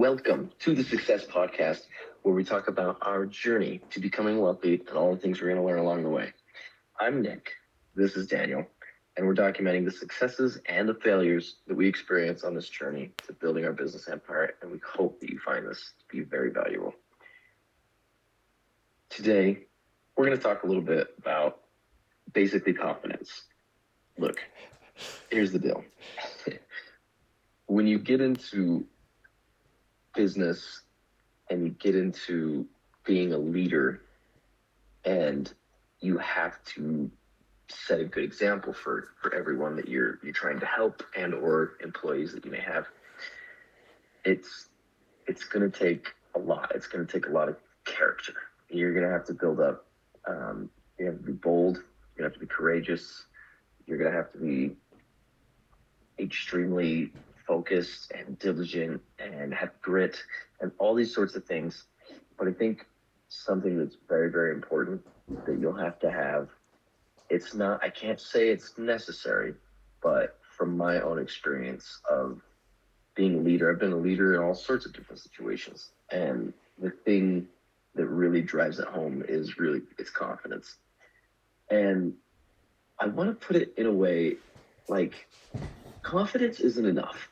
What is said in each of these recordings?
Welcome to the Success Podcast, where we talk about our journey to becoming wealthy and all the things we're going to learn along the way. I'm Nick. This is Daniel, and we're documenting the successes and the failures that we experience on this journey to building our business empire, and we hope that you find this to be very valuable. Today, we're going to talk a little bit about basically confidence. Look, here's the deal. when you get into business and you get into being a leader and you have to set a good example for for everyone that you're you're trying to help and or employees that you may have it's it's going to take a lot. It's going to take a lot of character. You're going to have to build up um, you have to be bold. You're going to have to be courageous. You're going to have to be extremely focused and diligent and have grit and all these sorts of things. But I think something that's very, very important that you'll have to have, it's not, I can't say it's necessary, but from my own experience of being a leader, I've been a leader in all sorts of different situations. And the thing that really drives it home is really it's confidence. And I want to put it in a way like confidence isn't enough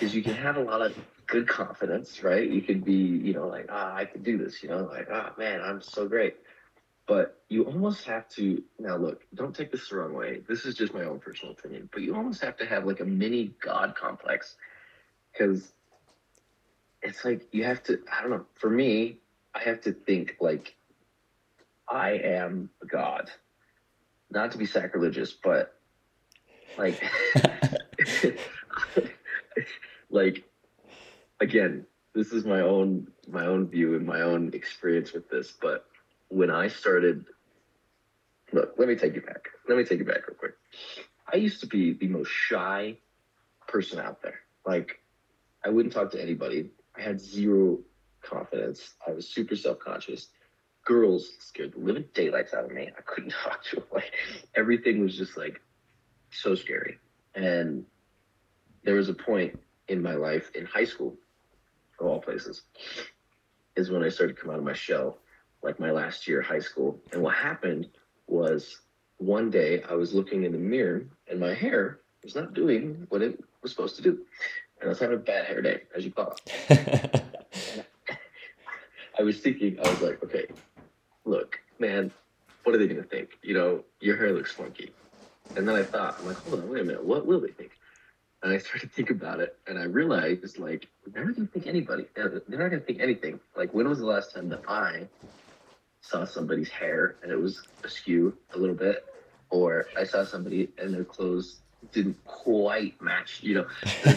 because you can have a lot of good confidence, right? You could be, you know, like, ah, I can do this, you know, like, ah, man, I'm so great. But you almost have to, now look, don't take this the wrong way. This is just my own personal opinion, but you almost have to have like a mini God complex because it's like you have to, I don't know, for me, I have to think like I am God. Not to be sacrilegious, but like like again this is my own my own view and my own experience with this but when i started look let me take you back. Let me take you back real quick. I used to be the most shy person out there. Like i wouldn't talk to anybody. I had zero confidence. I was super self-conscious. Girls scared the living daylights out of me. I couldn't talk to them like everything was just like so scary. And there was a point in my life in high school, of all places, is when I started to come out of my shell, like my last year of high school. And what happened was one day I was looking in the mirror and my hair was not doing what it was supposed to do. And I was having a bad hair day, as you call it. I was thinking, I was like, okay, look, man, what are they going to think? You know, your hair looks funky. And then I thought, I'm like, hold on, wait a minute, what will they think? And I started to think about it, and I realized like they're not gonna think anybody. Uh, they're not gonna think anything. Like when was the last time that I saw somebody's hair and it was askew a little bit, or I saw somebody and their clothes didn't quite match. You know,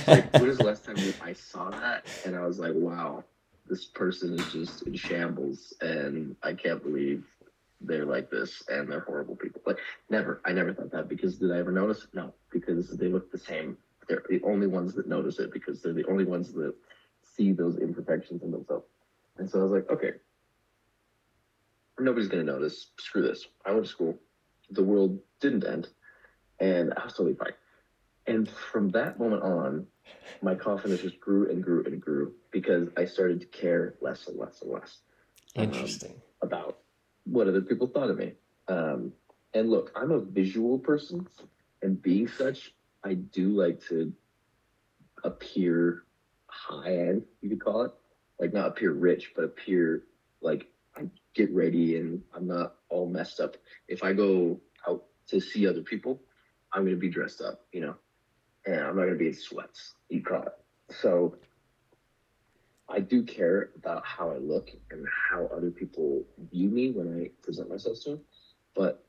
like when was the last time I saw that and I was like, wow, this person is just in shambles, and I can't believe they're like this and they're horrible people. Like never, I never thought that because did I ever notice? No, because they look the same they're the only ones that notice it because they're the only ones that see those imperfections in themselves. And so I was like, okay, nobody's gonna notice. Screw this. I went to school. The world didn't end, and I was totally fine. And from that moment on, my confidence just grew and grew and grew because I started to care less and less and less. Um, Interesting. Um, about what other people thought of me. Um, and look, I'm a visual person, and being such, I do like to appear high end, you could call it. Like not appear rich, but appear like I get ready and I'm not all messed up. If I go out to see other people, I'm gonna be dressed up, you know, and I'm not gonna be in sweats. You call it. So I do care about how I look and how other people view me when I present myself to them, but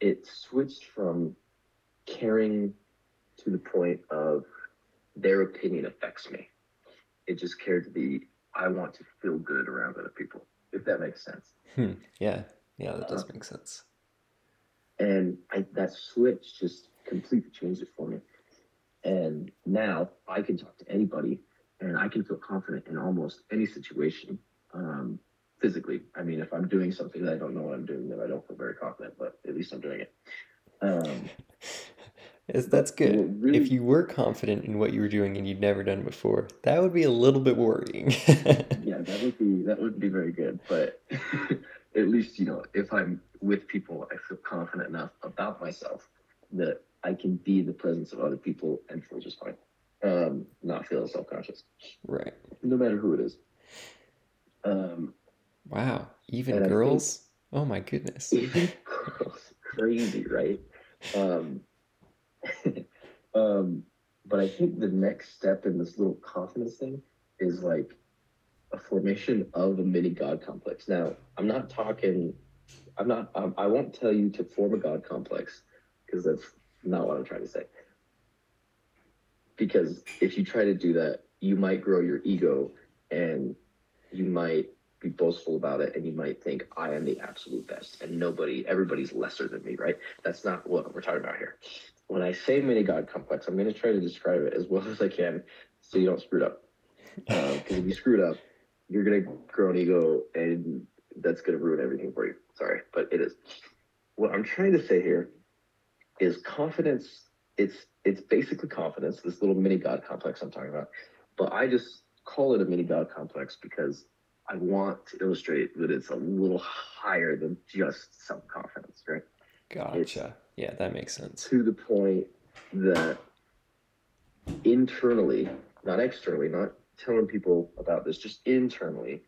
it switched from caring to the point of their opinion affects me. It just cared to be, I want to feel good around other people, if that makes sense. Hmm. Yeah, yeah, that does uh, make sense. And I, that switch just completely changed it for me. And now I can talk to anybody and I can feel confident in almost any situation um, physically. I mean, if I'm doing something that I don't know what I'm doing, then I don't feel very confident, but at least I'm doing it. Um, Is that's good. Really- If you were confident in what you were doing and you'd never done before, that would be a little bit worrying. yeah, that would be that would be very good. But at least you know, if I'm with people, I feel confident enough about myself that I can be in the presence of other people and feel just fine. Um, not feel self conscious, Right. no matter who it is. Um, Wow. Even I think- girls? Oh my goodness. even girls, crazy, right? Um, um, but I think the next step in this little confidence thing is like a formation of a mini god complex. Now, I'm not talking. I'm not. Um, I won't tell you to form a god complex because that's not what I'm trying to say. Because if you try to do that, you might grow your ego and you might be boastful about it and you might think I am the absolute best and nobody, everybody's lesser than me, right? That's not what we're talking about here. When I say mini God complex, I'm going to try to describe it as well as I can so you don't screw it up. Um, because if you screw it up, you're going to grow an ego and that's going to ruin everything for you. Sorry, but it is. What I'm trying to say here is confidence. It's it's basically confidence, this little mini God complex I'm talking about. But I just call it a mini God complex because I want to illustrate that it's a little higher than just self confidence, right? Gotcha. Yeah, that makes sense. To the point that internally, not externally, not telling people about this, just internally,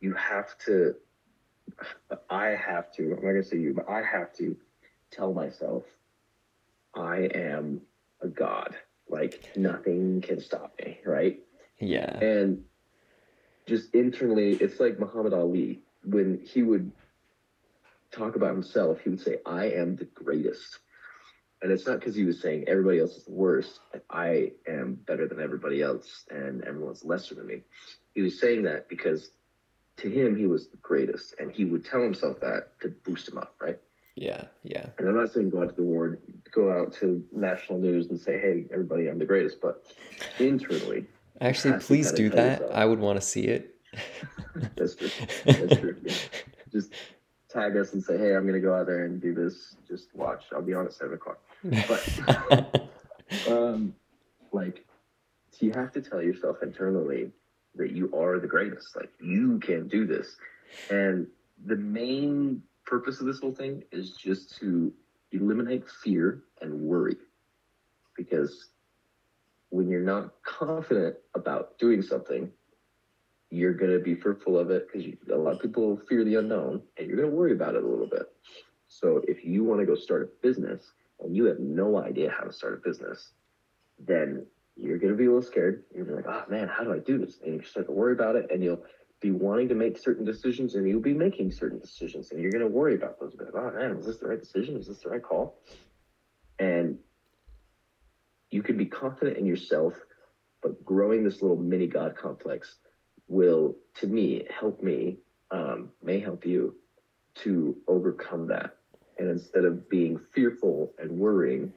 you have to, I have to, I'm not going to say you, but I have to tell myself I am a god. Like nothing can stop me, right? Yeah. And just internally, it's like Muhammad Ali. When he would talk about himself, he would say, I am the greatest. And it's not because he was saying everybody else is the worst. I am better than everybody else and everyone's lesser than me. He was saying that because to him, he was the greatest. And he would tell himself that to boost him up, right? Yeah. Yeah. And I'm not saying go out to the ward, go out to national news and say, hey, everybody, I'm the greatest. But internally, Actually, please do that. yourself. I would want to see it. That's true. That's true. Yeah. Tag us and say, hey, I'm gonna go out there and do this. Just watch. I'll be on at seven o'clock. But um, like, so you have to tell yourself internally that you are the greatest. Like you can do this. And the main purpose of this whole thing is just to eliminate fear and worry. Because when you're not confident about doing something, you're going to be fearful of it because a lot of people fear the unknown and you're going to worry about it a little bit. So if you want to go start a business and you have no idea how to start a business, then you're going to be a little scared. You're gonna be like, oh man, how do I do this? And you start to worry about it and you'll be wanting to make certain decisions and you'll be making certain decisions and you're going to worry about those. Like, oh man, is this the right decision? Is this the right call? And you can be confident in yourself, but growing this little mini God complex will, to me, help me, um, may help you to overcome that. And instead of being fearful and worrying,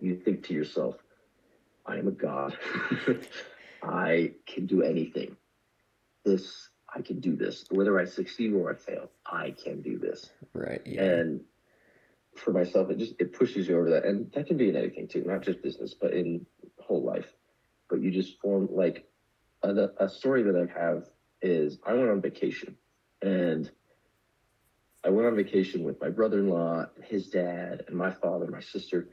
you think to yourself, I am a God. I can do anything. This, I can do this. Whether I succeed or I fail, I can do this. right. Yeah. And for myself, it just it pushes you over that, and that can be in anything too, not just business, but in whole life. But you just form like a, a story that I have is I went on vacation, and I went on vacation with my brother-in-law, his dad, and my father, my sister,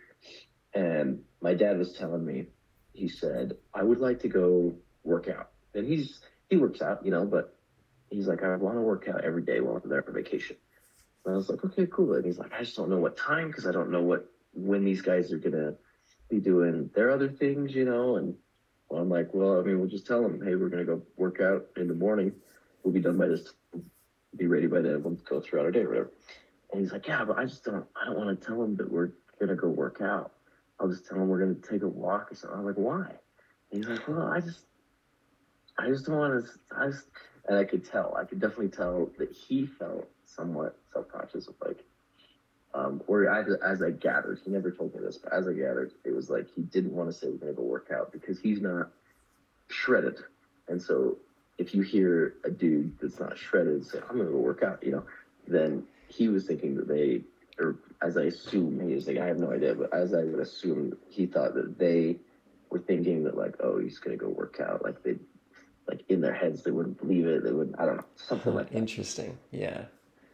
and my dad was telling me, he said, I would like to go work out, and he's he works out, you know, but he's like, I want to work out every day while I'm there for vacation. And I was like, okay, cool. And he's like, I just don't know what time because I don't know what when these guys are gonna be doing their other things, you know. And well, I'm like, well, I mean, we'll just tell them, hey, we're gonna go work out in the morning. We'll be done by this. Be ready by then. We'll go throughout our day, or whatever. And he's like, yeah, but I just don't. I don't want to tell them that we're gonna go work out. I'll just tell them we're gonna take a walk or something. I'm like, why? And he's like, well, I just, I just don't want to. I just, and I could tell. I could definitely tell that he felt somewhat self-conscious of like um or as, as i gathered he never told me this but as i gathered it was like he didn't want to say we're going to go work out because he's not shredded and so if you hear a dude that's not shredded say i'm going to go work out you know then he was thinking that they or as I assume he is like I have no idea, but as I would assume, he thought that they were thinking that like, oh, he's gonna go work out. Like they, like in their heads, they wouldn't believe it. They wouldn't. I don't know, something like that. Interesting. Yeah.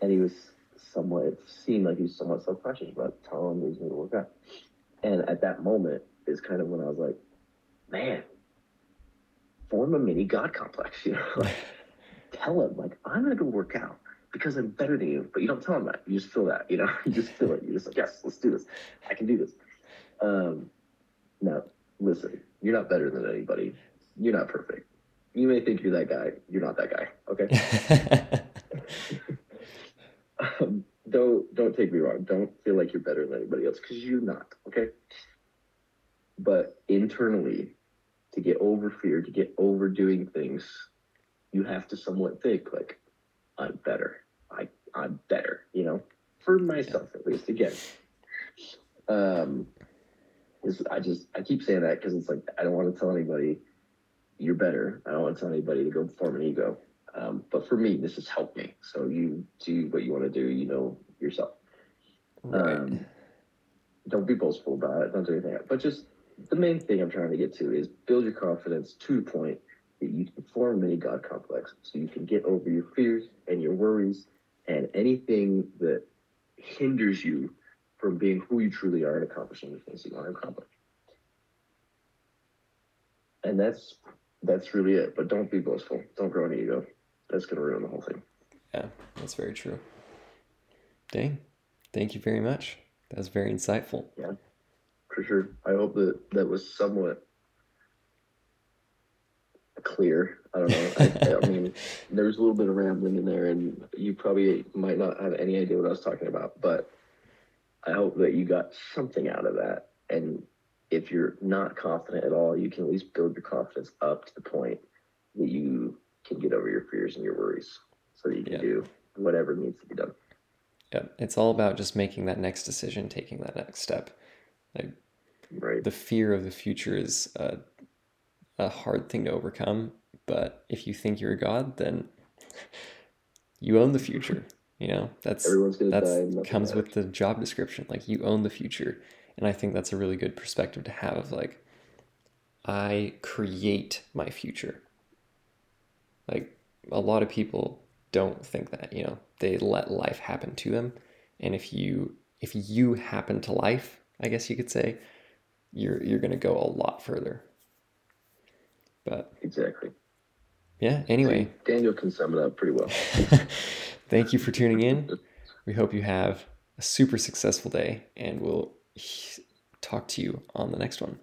And he was somewhat. It seemed like he was somewhat self conscious about telling him he was gonna work out. And at that moment is kind of when I was like, man, form a mini god complex. You know, like, tell him like I'm gonna go work out because I'm better than you, but you don't tell him that. You just feel that, you know, you just feel it. You're just like, yes, let's do this. I can do this. Um, no, listen, you're not better than anybody. You're not perfect. You may think you're that guy. You're not that guy. Okay. Don't take me wrong. Don't feel like you're better than anybody else because you're not. Okay. But internally, to get over fear, to get over doing things, you have to somewhat think like, I'm better. I I'm better. You know, for myself at least. Again, um, is I just I keep saying that because it's like I don't want to tell anybody you're better. I don't want to tell anybody to go form an ego. Um, but for me, this has helped me. So you do what you want to do. You know yourself. right. Um, don't be boastful about it. Don't do anything. But just the main thing I'm trying to get to is build your confidence to the point that you can form mini God complex, so you can get over your fears and your worries and anything that hinders you from being who you truly are and accomplishing the things you want to accomplish. And that's that's really it. But don't be boastful. Don't grow an ego. That's gonna ruin the whole thing. Yeah, that's very true. Dang. Thank you very much. That was very insightful. Yeah, for sure. I hope that that was somewhat clear. I don't know. I, I mean, there was a little bit of rambling in there, and you probably might not have any idea what I was talking about, but I hope that you got something out of that. And if you're not confident at all, you can at least build your confidence up to the point that you can get over your fears and your worries so that you can Yeah. do whatever needs to be done. Yeah, it's all about just making that next decision, taking that next step. Like Right. the fear of the future is a, a hard thing to overcome, but if you think you're a god, then you own the future. You know, that's Everyone's going to die. that's and nothing comes with the job description. Like you own the future, and I think that's a really good perspective to have. Of like, I create my future. Like a lot of people don't think that. You know, they let life happen to them, and if you if you happen to life, I guess you could say, you're you're gonna go a lot further. But Exactly. yeah. Anyway. Daniel can sum it up pretty well. Thank you for tuning in. We hope you have a super successful day, and we'll talk to you on the next one.